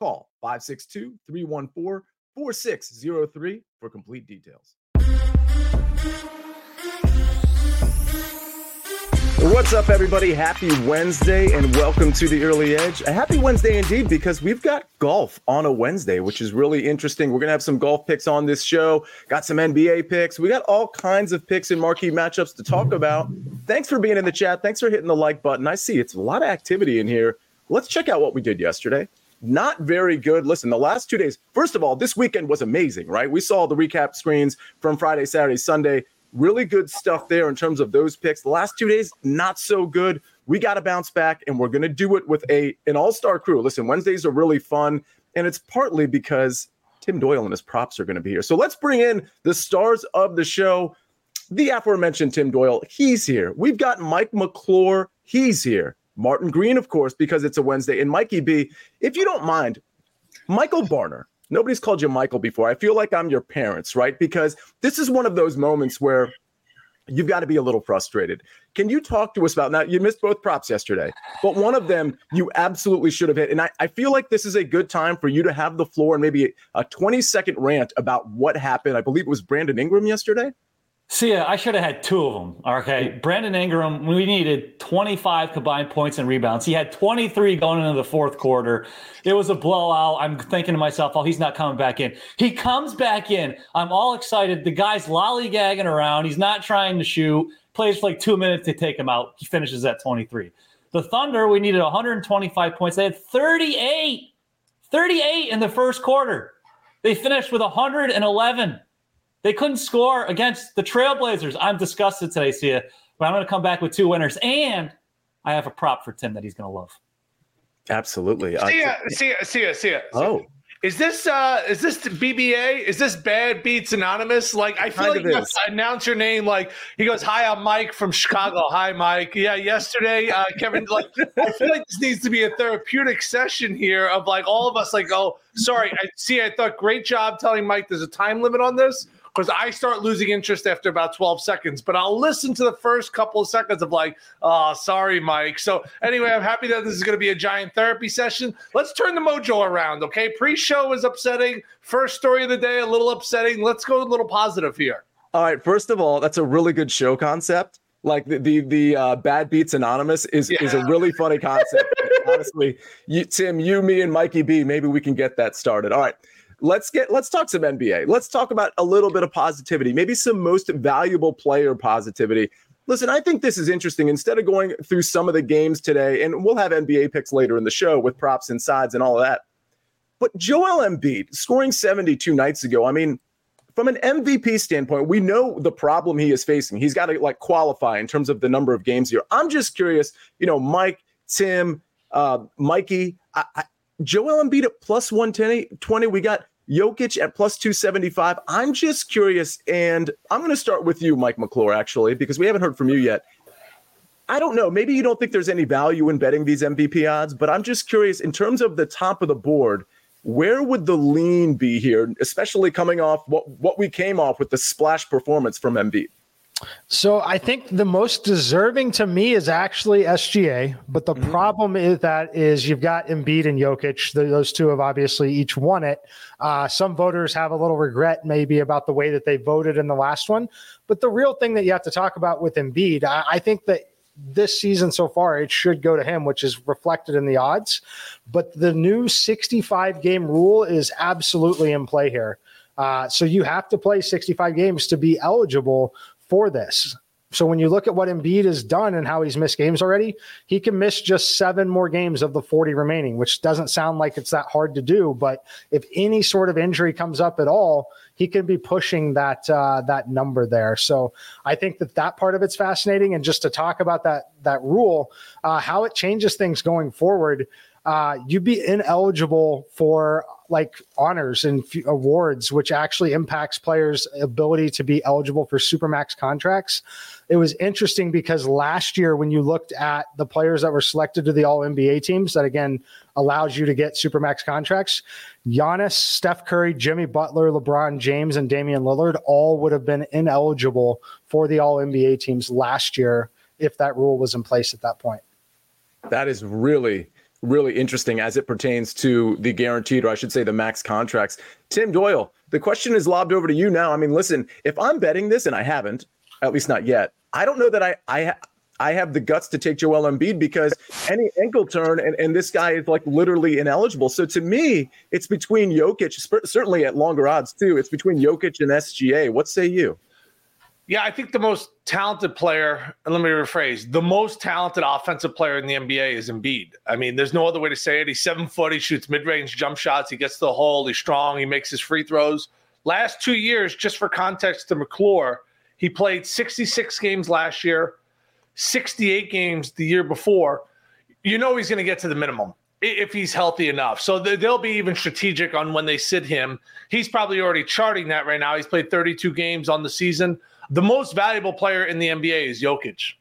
Call 562-314-4603 for complete details. What's up, everybody? Happy Wednesday and welcome to the Early Edge. A happy Wednesday indeed because we've got golf on a Wednesday, which is really interesting. We're going to have some golf picks on this show, got some NBA picks. We got all kinds of picks and marquee matchups to talk about. Thanks for being in the chat. Thanks for hitting the like button. I see it's a lot of activity in here. Let's check out what we did yesterday. Not very good. Listen, the last two days, first of all, this weekend was amazing, right? We saw the recap screens from Friday, Saturday, Sunday really good stuff there in terms of those picks. The last two days, not so good. We got to bounce back, and we're going to do it with a an all star crew. Listen, Wednesdays are really fun, and it's partly because Tim Doyle and his props are going to be here. So let's bring in the stars of the show. The aforementioned Tim Doyle, he's here. We've got Mike McClure, he's here. Martin Green, of course, because it's a Wednesday, and Mikey B. If you don't mind, Michael Barner Nobody's called you Michael before. I feel like I'm your parents, right? Because this is one of those moments where you've got to be a little frustrated. Can you talk to us about now? You missed both props yesterday, but one of them you absolutely should have hit. And I, I feel like this is a good time for you to have the floor and maybe a 20 second rant about what happened. I believe it was Brandon Ingram yesterday. See, I should have had two of them. Okay. Brandon Ingram, we needed 25 combined points and rebounds. He had 23 going into the fourth quarter. It was a blowout. I'm thinking to myself, oh, he's not coming back in. He comes back in. I'm all excited. The guy's lollygagging around. He's not trying to shoot. Plays for like two minutes to take him out. He finishes at 23. The Thunder, we needed 125 points. They had 38, 38 in the first quarter. They finished with 111. They couldn't score against the Trailblazers. I'm disgusted today, Sia, but I'm going to come back with two winners. And I have a prop for Tim that he's going to love. Absolutely. See ya, see ya, see ya, see ya. Oh. Is this uh is this BBA? Is this Bad Beats Anonymous? Like I feel Kind like of you is. announce your name like he goes, Hi, I'm Mike from Chicago. Hi, Mike. Yeah, yesterday, uh Kevin, like I feel like this needs to be a therapeutic session here of like all of us like, oh, sorry, I see I thought great job telling Mike there's a time limit on this. Because I start losing interest after about 12 seconds, but I'll listen to the first couple of seconds of like, oh, sorry, Mike. So, anyway, I'm happy that this is going to be a giant therapy session. Let's turn the mojo around, okay? Pre show is upsetting. First story of the day, a little upsetting. Let's go a little positive here. All right. First of all, that's a really good show concept. Like the the, the uh, Bad Beats Anonymous is is a really funny concept. Honestly, you, Tim, you, me, and Mikey B. Maybe we can get that started. All right. Let's get let's talk some NBA. Let's talk about a little bit of positivity, maybe some most valuable player positivity. Listen, I think this is interesting. Instead of going through some of the games today, and we'll have NBA picks later in the show with props and sides and all of that. But Joel Embiid scoring 72 nights ago, I mean, from an MVP standpoint, we know the problem he is facing. He's got to like qualify in terms of the number of games here. I'm just curious, you know, Mike, Tim, uh, Mikey, I, I, Joel Embiid at plus 110, 20. We got Jokic at plus 275. I'm just curious, and I'm going to start with you, Mike McClure, actually, because we haven't heard from you yet. I don't know. Maybe you don't think there's any value in betting these MVP odds, but I'm just curious in terms of the top of the board, where would the lean be here, especially coming off what, what we came off with the splash performance from Embiid? So I think the most deserving to me is actually SGA, but the problem is that is you've got Embiid and Jokic. Th- Those two have obviously each won it. Uh, some voters have a little regret maybe about the way that they voted in the last one, but the real thing that you have to talk about with Embiid, I, I think that this season so far it should go to him, which is reflected in the odds. But the new 65 game rule is absolutely in play here. Uh, so you have to play 65 games to be eligible for this. So when you look at what Embiid has done and how he's missed games already, he can miss just seven more games of the 40 remaining, which doesn't sound like it's that hard to do. But if any sort of injury comes up at all, he can be pushing that uh, that number there. So I think that that part of it's fascinating. And just to talk about that that rule, uh, how it changes things going forward, uh, you'd be ineligible for like honors and f- awards, which actually impacts players' ability to be eligible for supermax contracts. It was interesting because last year, when you looked at the players that were selected to the All NBA teams, that again allows you to get supermax contracts, Giannis, Steph Curry, Jimmy Butler, LeBron James, and Damian Lillard all would have been ineligible for the All NBA teams last year if that rule was in place at that point. That is really really interesting as it pertains to the guaranteed, or I should say, the max contracts. Tim Doyle, the question is lobbed over to you now. I mean, listen, if I'm betting this, and I haven't, at least not yet, I don't know that I I I have the guts to take Joel Embiid because any ankle turn and, and this guy is like literally ineligible. So to me, it's between Jokic, certainly at longer odds too. It's between Jokic and SGA. What say you? Yeah, I think the most talented player, let me rephrase, the most talented offensive player in the NBA is Embiid. I mean, there's no other way to say it. He's seven foot, he shoots mid range jump shots, he gets the hole, he's strong, he makes his free throws. Last two years, just for context to McClure, he played 66 games last year, 68 games the year before. You know he's going to get to the minimum if he's healthy enough. So they'll be even strategic on when they sit him. He's probably already charting that right now. He's played 32 games on the season. The most valuable player in the NBA is Jokic.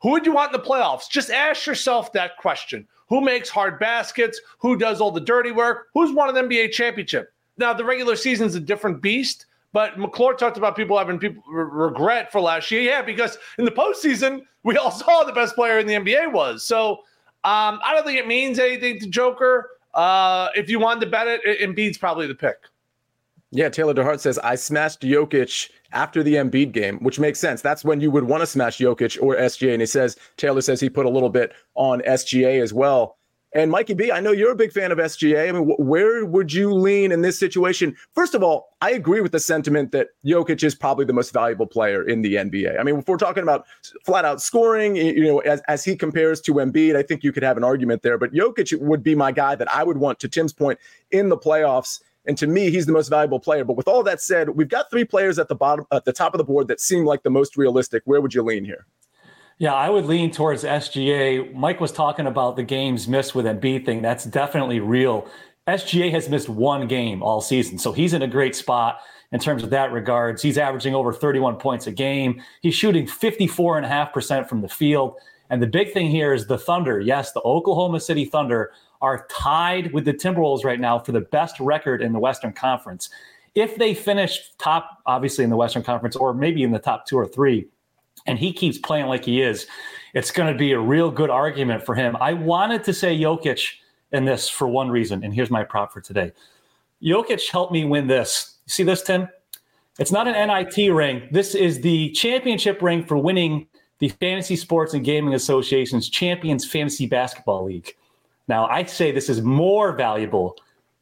Who would you want in the playoffs? Just ask yourself that question. Who makes hard baskets? Who does all the dirty work? Who's won an NBA championship? Now, the regular season is a different beast, but McClure talked about people having people regret for last year. Yeah, because in the postseason, we all saw the best player in the NBA was. So um, I don't think it means anything to Joker. Uh, if you wanted to bet it, Embiid's probably the pick. Yeah, Taylor DeHart says I smashed Jokic after the Embiid game, which makes sense. That's when you would want to smash Jokic or SGA. And he says Taylor says he put a little bit on SGA as well. And Mikey B, I know you're a big fan of SGA. I mean, wh- where would you lean in this situation? First of all, I agree with the sentiment that Jokic is probably the most valuable player in the NBA. I mean, if we're talking about flat out scoring, you know, as, as he compares to Embiid, I think you could have an argument there. But Jokic would be my guy that I would want, to Tim's point, in the playoffs. And to me, he's the most valuable player. But with all that said, we've got three players at the bottom, at the top of the board that seem like the most realistic. Where would you lean here? Yeah, I would lean towards SGA. Mike was talking about the games missed with Embiid thing. That's definitely real. SGA has missed one game all season, so he's in a great spot in terms of that regards. He's averaging over 31 points a game. He's shooting 54.5% from the field. And the big thing here is the Thunder. Yes, the Oklahoma City Thunder are tied with the Timberwolves right now for the best record in the Western Conference. If they finish top, obviously in the Western Conference, or maybe in the top two or three, and he keeps playing like he is, it's going to be a real good argument for him. I wanted to say Jokic in this for one reason, and here's my prop for today. Jokic helped me win this. See this, Tim? It's not an NIT ring. This is the championship ring for winning the Fantasy Sports and Gaming Association's Champions Fantasy Basketball League. Now, I say this is more valuable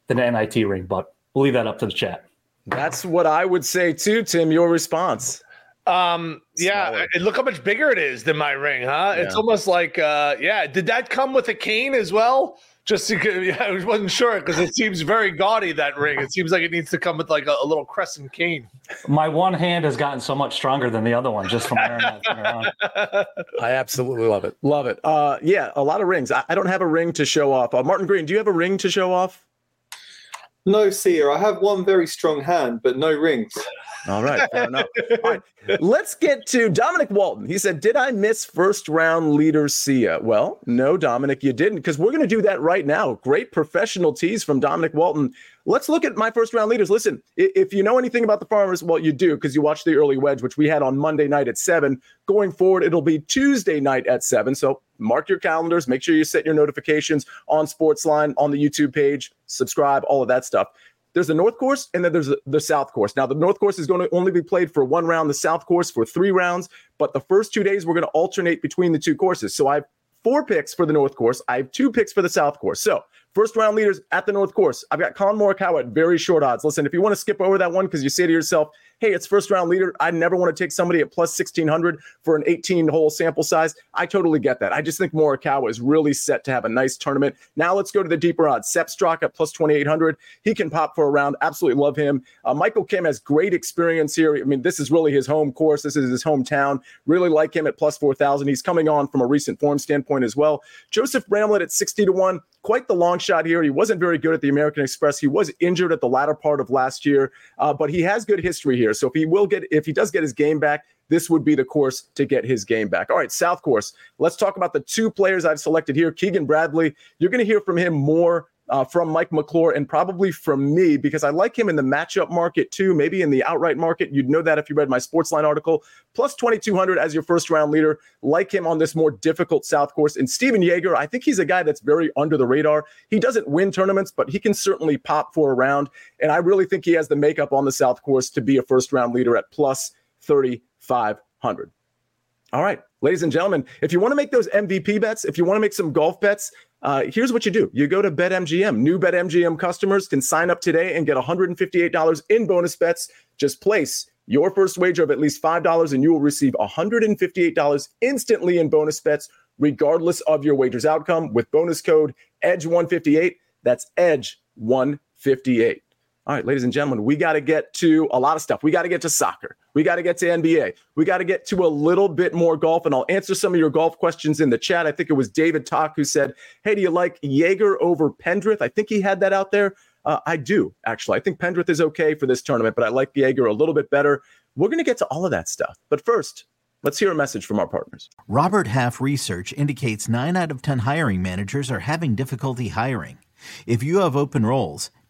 than an NIT ring, but we'll leave that up to the chat. That's what I would say too, Tim. Your response. Um, yeah, look how much bigger it is than my ring, huh? Yeah. It's almost like, uh, yeah. Did that come with a cane as well? Just to, yeah, I wasn't sure because it seems very gaudy that ring. It seems like it needs to come with like a, a, little crescent cane. My one hand has gotten so much stronger than the other one just from wearing that thing around. I absolutely love it. Love it. Uh, yeah, a lot of rings. I, I don't have a ring to show off. Uh, Martin Green, do you have a ring to show off? No, Sia. I have one very strong hand, but no rings. All right, fair enough. All right, let's get to Dominic Walton. He said, Did I miss first round leader Sia? Well, no, Dominic, you didn't, because we're going to do that right now. Great professional tease from Dominic Walton. Let's look at my first round leaders. Listen, if you know anything about the Farmers, well, you do, because you watched the early wedge, which we had on Monday night at 7. Going forward, it'll be Tuesday night at 7. So mark your calendars. Make sure you set your notifications on Sportsline, on the YouTube page, subscribe, all of that stuff there's the North Course and then there's the South Course. Now, the North Course is going to only be played for one round, the South Course for three rounds. But the first two days, we're going to alternate between the two courses. So I have four picks for the North Course. I have two picks for the South Course. So First round leaders at the North Course. I've got Collin Morikawa at very short odds. Listen, if you want to skip over that one because you say to yourself, hey, it's first round leader. I never want to take somebody at plus 1600 for an 18 hole sample size. I totally get that. I just think Morikawa is really set to have a nice tournament. Now let's go to the deeper odds. Sepp Straka at plus 2800. He can pop for a round. Absolutely love him. Uh, Michael Kim has great experience here. I mean, this is really his home course. This is his hometown. Really like him at plus 4000. He's coming on from a recent form standpoint as well. Joseph Bramlett at 60 to 1 quite the long shot here. He wasn't very good at the American Express. He was injured at the latter part of last year, uh, but he has good history here. So if he will get, if he does get his game back, this would be the course to get his game back. All right, South Course. Let's talk about the two players I've selected here. Keegan Bradley. You're going to hear from him more uh, from Mike McClure and probably from me because I like him in the matchup market too, maybe in the outright market. You'd know that if you read my Sportsline article. Plus 2,200 as your first round leader. Like him on this more difficult South course. And Stephan Jaeger, I think he's a guy that's very under the radar. He doesn't win tournaments, but he can certainly pop for a round. And I really think he has the makeup on the South course to be a first round leader at plus 3,500. All right, ladies and gentlemen, if you want to make those MVP bets, if you want to make some golf bets, uh, here's what you do you go to BetMGM. New BetMGM customers can sign up today and get $158 in bonus bets. Just place your first wager of at least $5 and you will receive $158 instantly in bonus bets, regardless of your wager's outcome, with bonus code EDGE158. That's EDGE158. All right, ladies and gentlemen, we got to get to a lot of stuff. We got to get to soccer. We got to get to NBA. We got to get to a little bit more golf. And I'll answer some of your golf questions in the chat. I think it was David Talk who said, Hey, do you like Jaeger over Pendrith? I think he had that out there. Uh, I do, actually. I think Pendrith is okay for this tournament, but I like Jaeger a little bit better. We're going to get to all of that stuff. But first, Let's hear a message from our partners. Robert Half research indicates 9 out of 10 hiring managers are having difficulty hiring. If you have open roles,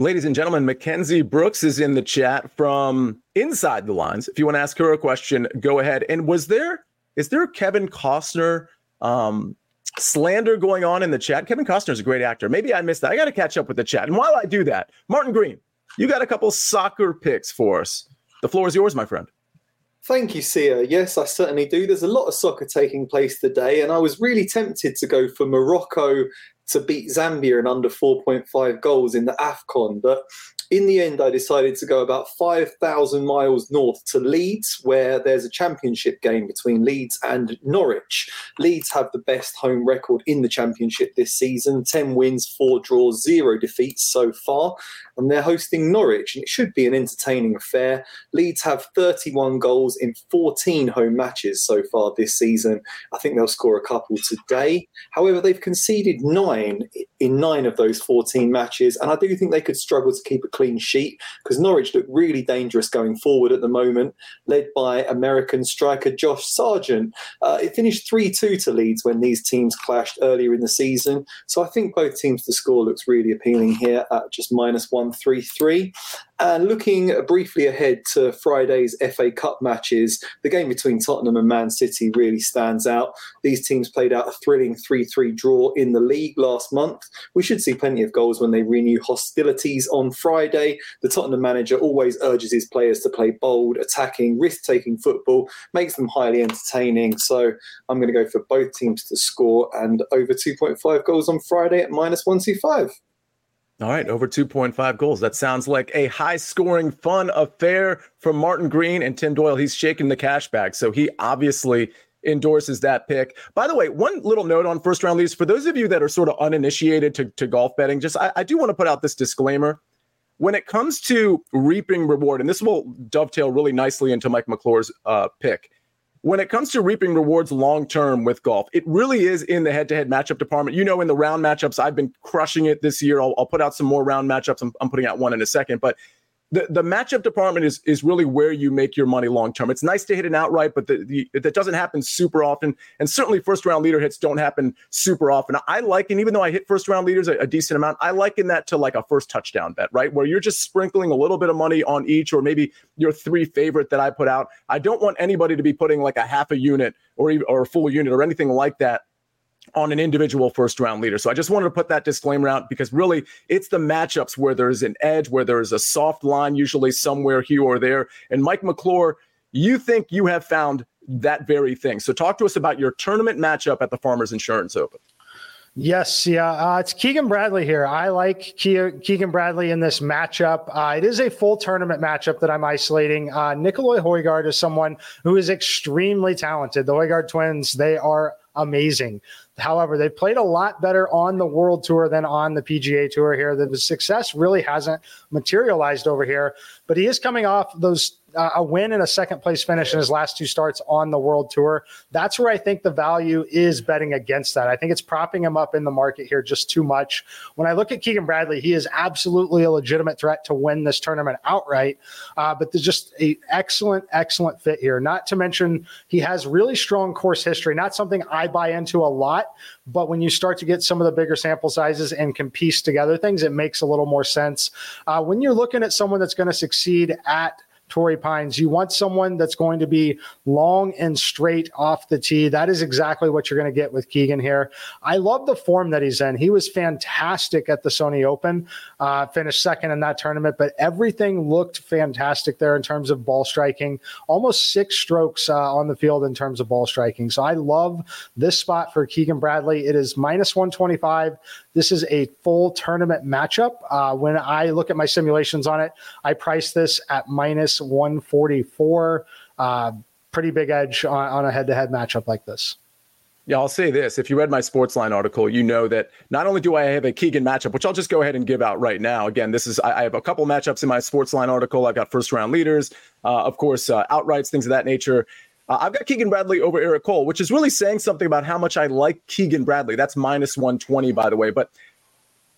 Ladies and gentlemen, Mackenzie Brooks is in the chat from inside the lines. If you want to ask her a question, go ahead. And was there, is there Kevin Costner um, slander going on in the chat? Kevin Costner is a great actor. Maybe I missed that. I got to catch up with the chat. And while I do that, Martin Green, you got a couple soccer picks for us. The floor is yours, my friend. Thank you, Sia. Yes, I certainly do. There's a lot of soccer taking place today, and I was really tempted to go for Morocco to beat Zambia in under 4.5 goals in the AFCON, but in the end, I decided to go about 5,000 miles north to Leeds, where there's a championship game between Leeds and Norwich. Leeds have the best home record in the championship this season 10 wins, 4 draws, 0 defeats so far. And they're hosting Norwich, and it should be an entertaining affair. Leeds have 31 goals in 14 home matches so far this season. I think they'll score a couple today. However, they've conceded nine in nine of those 14 matches, and I do think they could struggle to keep a clean sheet because Norwich look really dangerous going forward at the moment, led by American striker Josh Sargent. Uh, it finished 3 2 to Leeds when these teams clashed earlier in the season. So I think both teams to score looks really appealing here at just minus 133. And looking briefly ahead to Friday's FA Cup matches, the game between Tottenham and Man City really stands out. These teams played out a thrilling 3 3 draw in the league last month. We should see plenty of goals when they renew hostilities on Friday. The Tottenham manager always urges his players to play bold, attacking, risk taking football, makes them highly entertaining. So I'm going to go for both teams to score and over 2.5 goals on Friday at minus 125. All right, over 2.5 goals. That sounds like a high scoring, fun affair from Martin Green and Tim Doyle. He's shaking the cash bag. So he obviously endorses that pick. By the way, one little note on first round leads for those of you that are sort of uninitiated to, to golf betting, just I, I do want to put out this disclaimer. when it comes to reaping reward, and this will dovetail really nicely into Mike McClure's uh, pick. When it comes to reaping rewards long term with golf, it really is in the head to head matchup department. You know, in the round matchups, I've been crushing it this year. I'll, I'll put out some more round matchups. I'm, I'm putting out one in a second, but the, the matchup department is is really where you make your money long term. It's nice to hit an outright, but the, the, that doesn't happen super often. And certainly first round leader hits don't happen super often. I like, and even though I hit first round leaders a, a decent amount, I liken that to like a first touchdown bet, right? Where you're just sprinkling a little bit of money on each, or maybe your three favorite that I put out. I don't want anybody to be putting like a half a unit or or a full unit or anything like that on an individual first round leader. So I just wanted to put that disclaimer out because really it's the matchups where there's an edge, where there's a soft line, usually somewhere here or there. And Mike McClure, you think you have found that very thing. So talk to us about your tournament matchup at the Farmers Insurance Open. Yes, yeah, uh, it's Keegan Bradley here. I like Ke- Keegan Bradley in this matchup. Uh, it is a full tournament matchup that I'm isolating. Uh, Nicolai Højgaard is someone who is extremely talented. The Højgaard twins, they are amazing. However, they've played a lot better on the World Tour than on the PGA Tour here. The success really hasn't materialized over here, but he is coming off those uh, a win and a second place finish in his last two starts on the World Tour. That's where I think the value is betting against that. I think it's propping him up in the market here just too much. When I look at Keegan Bradley, he is absolutely a legitimate threat to win this tournament outright. Uh, but there's just a excellent, excellent fit here. Not to mention he has really strong course history. Not something I buy into a lot, but when you start to get some of the bigger sample sizes and can piece together things, it makes a little more sense. Uh, when you're looking at someone that's going to succeed at Torrey Pines. You want someone that's going to be long and straight off the tee. That is exactly what you're going to get with Keegan here. I love the form that he's in. He was fantastic at the Sony Open, uh, finished second in that tournament, but everything looked fantastic there in terms of ball striking. Almost six strokes uh, on the field in terms of ball striking. So I love this spot for Keegan Bradley. It is minus 125. This is a full tournament matchup. Uh, when I look at my simulations on it, I price this at minus 144. Uh, pretty big edge on, on a head to head matchup like this. Yeah, I'll say this. If you read my Sportsline article, you know that not only do I have a Keegan matchup, which I'll just go ahead and give out right now. Again, this is I, I have a couple matchups in my Sportsline article. I've got first round leaders, uh, of course, uh, outrights, things of that nature. Uh, I've got Keegan Bradley over Eric Cole, which is really saying something about how much I like Keegan Bradley. That's minus 120, by the way. But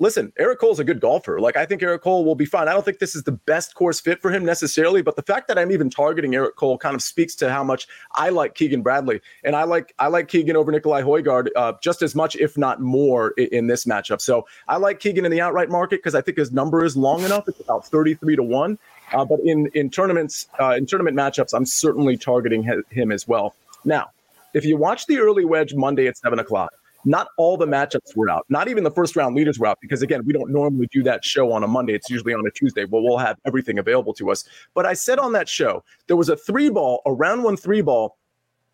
listen, Eric Cole's a good golfer. Like, I think Eric Cole will be fine. I don't think this is the best course fit for him necessarily, but the fact that I'm even targeting Eric Cole kind of speaks to how much I like Keegan Bradley. And I like I like Keegan over Nicolai Højgaard uh, just as much, if not more, in, in this matchup. So I like Keegan in the outright market because I think his number is long enough. It's about 33 to 1. Uh, but in in tournaments, uh, in tournament matchups, I'm certainly targeting him as well. Now, if you watch the early wedge Monday at seven o'clock, not all the matchups were out. Not even the first round leaders were out because again, we don't normally do that show on a Monday. It's usually on a Tuesday. But we'll have everything available to us. But I said on that show there was a three ball, a round one three ball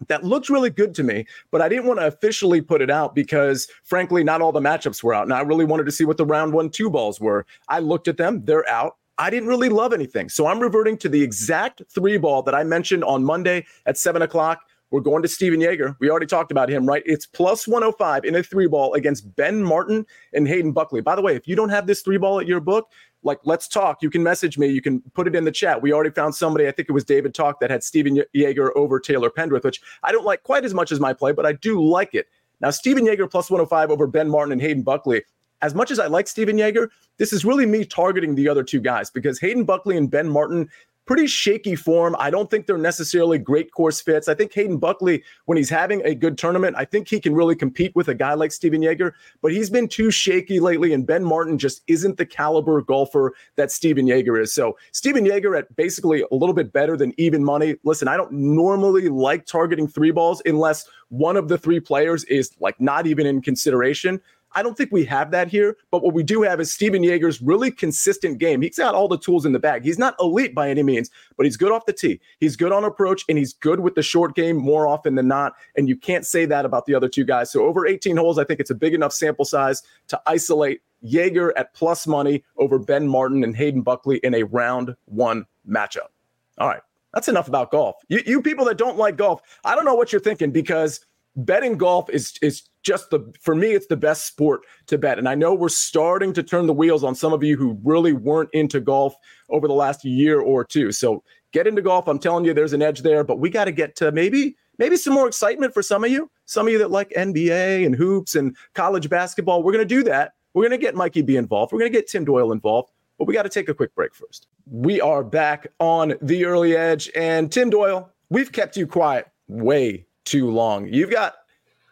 that looked really good to me, but I didn't want to officially put it out because, frankly, not all the matchups were out. And I really wanted to see what the round one two balls were. I looked at them, they're out. I didn't really love anything. So I'm reverting to the exact three ball that I mentioned on Monday at seven o'clock. We're going to Stephan Jaeger. We already talked about him, right? It's plus 105 in a three ball against Ben Martin and Hayden Buckley. By the way, if you don't have this three ball at your book, like let's talk. You can message me. You can put it in the chat. We already found somebody. I think it was David Talk that had Stephan Jaeger over Taylor Pendrith, which I don't like quite as much as my play, but I do like it. Now, Stephan Jaeger plus 105 over Ben Martin and Hayden Buckley as much as I like Stephan Jaeger, this is really me targeting the other two guys because Hayden Buckley and Ben Martin, pretty shaky form. I don't think they're necessarily great course fits. I think Hayden Buckley, when he's having a good tournament, I think he can really compete with a guy like Stephan Jaeger, but he's been too shaky lately, and Ben Martin just isn't the caliber golfer that Stephan Jaeger is. So Stephan Jaeger at basically a little bit better than even money. Listen, I don't normally like targeting three balls unless one of the three players is like not even in consideration. I don't think we have that here. But what we do have is Stephan Jaeger's really consistent game. He's got all the tools in the bag. He's not elite by any means, but he's good off the tee. He's good on approach and he's good with the short game more often than not. And you can't say that about the other two guys. So over 18 holes, I think it's a big enough sample size to isolate Jaeger at plus money over Ben Martin and Hayden Buckley in a round one matchup. All right. That's enough about golf. You, you people that don't like golf, I don't know what you're thinking because betting golf is is just the for me, it's the best sport to bet. And I know we're starting to turn the wheels on some of you who really weren't into golf over the last year or two. So get into golf. I'm telling you, there's an edge there, but we got to get to maybe maybe some more excitement for some of you. Some of you that like NBA and hoops and college basketball. We're going to do that. We're going to get Mikey B involved. We're going to get Tim Doyle involved. But we got to take a quick break first. We are back on the early edge. And Tim Doyle, we've kept you quiet way too long. You've got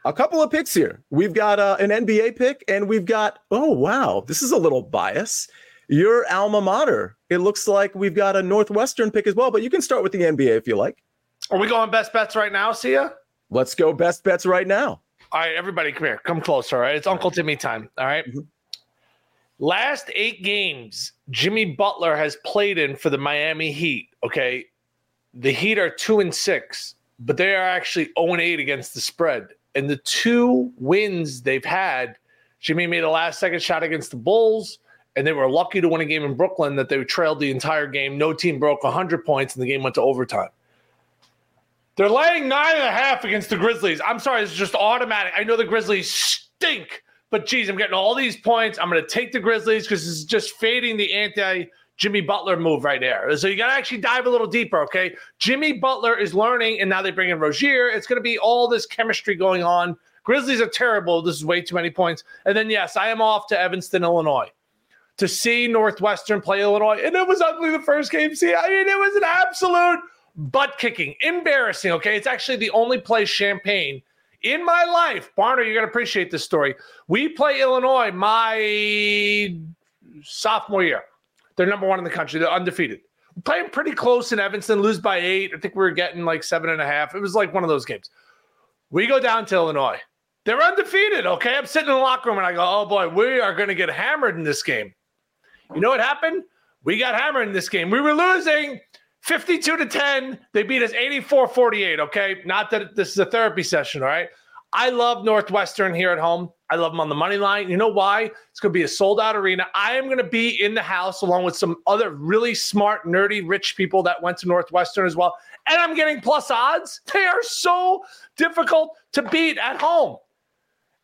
a couple of picks here. We've got uh, an NBA pick, and we've got, oh, wow, this is a little bias. Your alma mater. It looks like we've got a Northwestern pick as well, but you can start with the NBA if you like. Are we going best bets right now, Sia? Let's go best bets right now. All right, everybody, come here. Come closer. All right. It's Uncle Timmy time. All right? mm-hmm. Last eight games, Jimmy Butler has played in for the Miami Heat. Okay. The Heat are two and six, but they are actually 0 and 8 against the spread. And the two wins they've had, Jimmy made a last second shot against the Bulls, and they were lucky to win a game in Brooklyn that they trailed the entire game. No team broke 100 points, and the game went to overtime. They're laying nine and a half against the Grizzlies. I'm sorry, it's just automatic. I know the Grizzlies stink, but geez, I'm getting all these points. I'm going to take the Grizzlies because it's just fading the anti Jimmy Butler move right there. So you got to actually dive a little deeper, okay? Jimmy Butler is learning, and now they bring in Rozier. It's going to be all this chemistry going on. Grizzlies are terrible. This is way too many points. And then, yes, I am off to Evanston, Illinois to see Northwestern play Illinois. And it was ugly the first game. See, I mean, it was an absolute butt kicking, embarrassing. Okay, it's actually the only place Champaign in my life. Barner, you're gonna appreciate this story. We play Illinois my sophomore year. They're number one in the country. They're undefeated. We play them pretty close in Evanston, lose by eight. I think we were getting like seven and a half. It was like one of those games. We go down to Illinois. They're undefeated. Okay. I'm sitting in the locker room and I go, oh boy, we are going to get hammered in this game. You know what happened? We got hammered in this game. We were losing 52 to 10. They beat us 84 48. Okay. Not that this is a therapy session. All right. I love Northwestern here at home. I love them on the money line. You know why? It's going to be a sold out arena. I am going to be in the house along with some other really smart, nerdy, rich people that went to Northwestern as well. And I'm getting plus odds. They are so difficult to beat at home.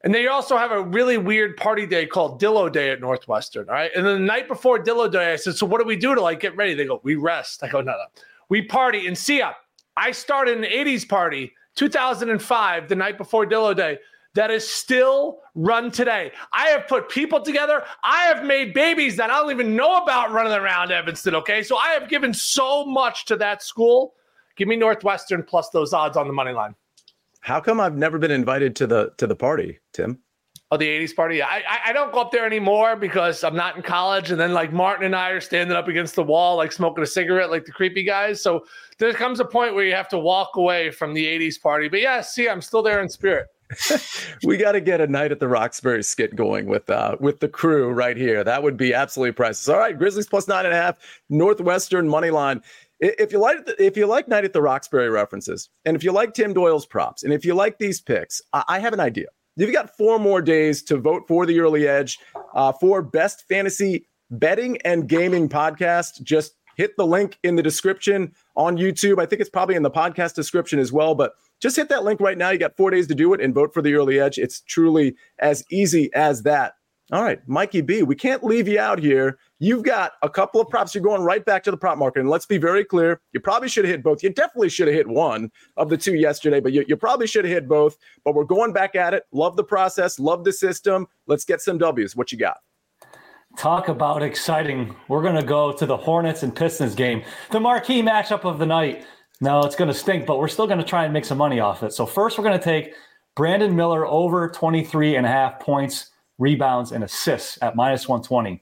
And they also have a really weird party day called Dillo Day at Northwestern. All right. And then the night before Dillo Day, I said, So what do we do to like get ready? They go, We rest. I go, No, no. We party. And Sia. I started an 80s party 2005, the night before Dillo Day, that is still run today. I have put people together. I have made babies that I don't even know about running around Evanston. Okay. So I have given so much to that school. Give me Northwestern plus those odds on the money line. How come I've never been invited to the to the party, Tim? Oh, the '80s party. I, I, I don't go up there anymore because I'm not in college, and then like Martin and I are standing up against the wall, like smoking a cigarette, like the creepy guys. So there comes a point where you have to walk away from the '80s party. But yeah, see, I'm still there in spirit. we got to get a night at the Roxbury skit going with uh with the crew right here. That would be absolutely priceless. All right, Grizzlies plus nine and a half, Northwestern money line if you like if you like night at the Roxbury references, and if you like Tim Doyle's props, and if you like these picks, I, I have an idea. You've got four more days to vote for the early edge uh, for best fantasy betting and gaming podcast. Just hit the link in the description on YouTube. I think it's probably in the podcast description as well, but just hit that link right now. You got four days to do it and vote for the early edge. It's truly as easy as that. All right, Mikey B, we can't leave you out here. You've got a couple of props. You're going right back to the prop market. And let's be very clear you probably should have hit both. You definitely should have hit one of the two yesterday, but you, you probably should have hit both. But we're going back at it. Love the process, love the system. Let's get some W's. What you got? Talk about exciting. We're going to go to the Hornets and Pistons game, the marquee matchup of the night. No, it's going to stink, but we're still going to try and make some money off it. So, first, we're going to take Brandon Miller over 23 and a half points rebounds, and assists at minus 120.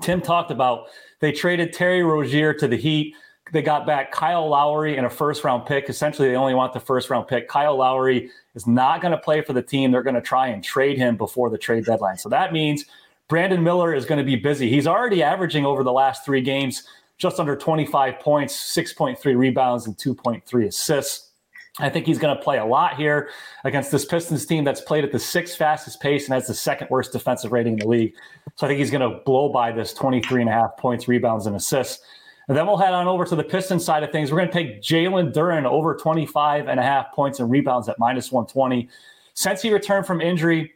Tim talked about they traded Terry Rozier to the Heat. They got back Kyle Lowry and a first round pick. Essentially, they only want the first round pick. Kyle Lowry is not going to play for the team. They're going to try and trade him before the trade deadline. So that means Brandon Miller is going to be busy. He's already averaging over the last three games just under 25 points, 6.3 rebounds, and 2.3 assists. I think he's going to play a lot here against this Pistons team that's played at the sixth fastest pace and has the second worst defensive rating in the league. So I think he's going to blow by this 23 and a half points, rebounds, and assists. And then we'll head on over to the Pistons side of things. We're going to take Jalen Duren over 25 and a half points and rebounds at minus 120. Since he returned from injury,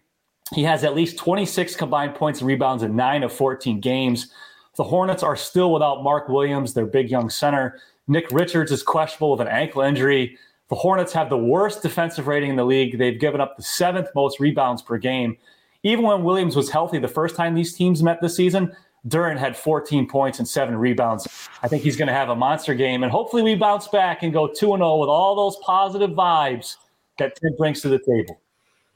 he has at least 26 combined points and rebounds in nine of 14 games. The Hornets are still without Mark Williams, their big young center. Nick Richards is questionable with an ankle injury. The Hornets have the worst defensive rating in the league. They've given up the seventh most rebounds per game. Even when Williams was healthy the first time these teams met this season, Duren had 14 points and seven rebounds. I think he's going to have a monster game, and hopefully we bounce back and go 2 0 with all those positive vibes that Tim brings to the table.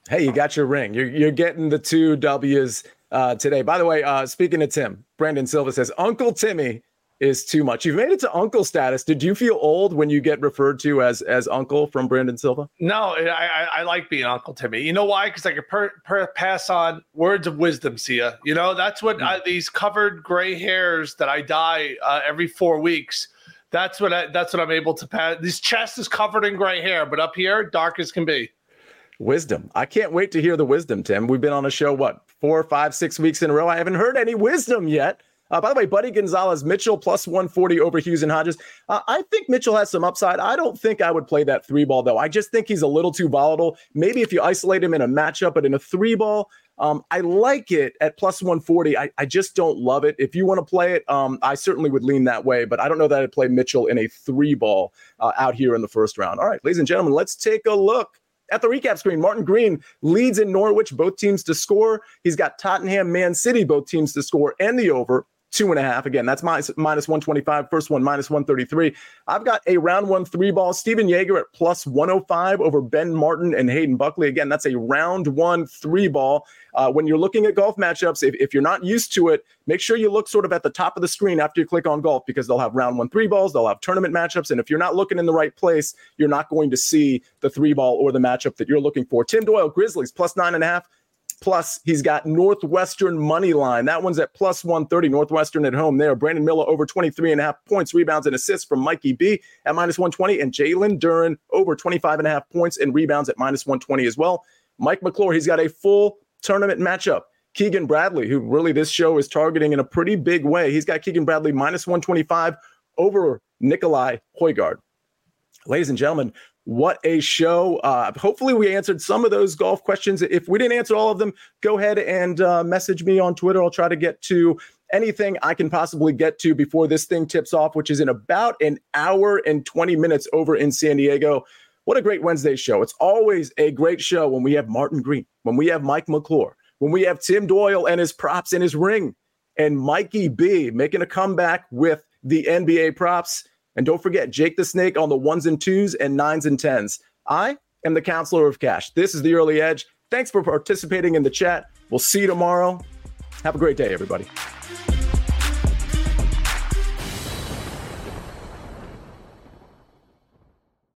Hey, you got your ring. You're, you're getting the two W's uh, today. By the way, uh, speaking of Tim, Brandon Silva says Uncle Timmy is too much. You've made it to uncle status. Did you feel old when you get referred to as as uncle from Brandon Silva? No, I, I, I like being Uncle Timmy. You know why? Because I can per, per, pass on words of wisdom, Sia. You know that's what mm. I, these covered gray hairs that I dye uh, every four weeks. That's what I, that's what I'm able to pass. This chest is covered in gray hair, but up here, dark as can be. Wisdom. I can't wait to hear the wisdom, Tim. We've been on a show what four, five, six weeks in a row. I haven't heard any wisdom yet. Uh, by the way, Buddy Gonzalez, Mitchell plus 140 over Hughes and Hodges. Uh, I think Mitchell has some upside. I don't think I would play that three ball, though. I just think he's a little too volatile. Maybe if you isolate him in a matchup, but in a three ball, um, I like it at plus 140. I, I just don't love it. If you want to play it, um, I certainly would lean that way, but I don't know that I'd play Mitchell in a three ball uh, out here in the first round. All right, ladies and gentlemen, let's take a look at the recap screen, Martin Green leads in Norwich, both teams to score. He's got Tottenham, Man City, both teams to score, and the over two and a half. Again, that's minus, minus 125. First one, minus 133. I've got a round one three ball. Stephan Jaeger at plus 105 over Ben Martin and Hayden Buckley. Again, that's a round one three ball. Uh, when you're looking at golf matchups, if, if you're not used to it, make sure you look sort of at the top of the screen after you click on golf because they'll have round one three balls, they'll have tournament matchups. And if you're not looking in the right place, you're not going to see the three ball or the matchup that you're looking for. Tim Doyle, Grizzlies plus nine and a half. Plus, he's got Northwestern money line. That one's at plus 130. Northwestern at home there. Brandon Miller over 23 and a half points, rebounds, and assists from Mikey B at minus 120. And Jalen Duren over 25 and a half points and rebounds at minus 120 as well. Mike McClure, he's got a full tournament matchup. Keegan Bradley, who really this show is targeting in a pretty big way. He's got Keegan Bradley minus 125 over Nicolai Højgaard. Ladies and gentlemen, what a show. Uh, hopefully, we answered some of those golf questions. If we didn't answer all of them, go ahead and uh, message me on Twitter. I'll try to get to anything I can possibly get to before this thing tips off, which is in about an hour and 20 minutes over in San Diego. What a great Wednesday show. It's always a great show when we have Martin Green, when we have Mike McClure, when we have Tim Doyle and his props in his ring, and Mikey B making a comeback with the NBA props. And don't forget, Jake the Snake on the ones and twos and nines and tens. I am the counselor of cash. This is the early edge. Thanks for participating in the chat. We'll see you tomorrow. Have a great day, everybody.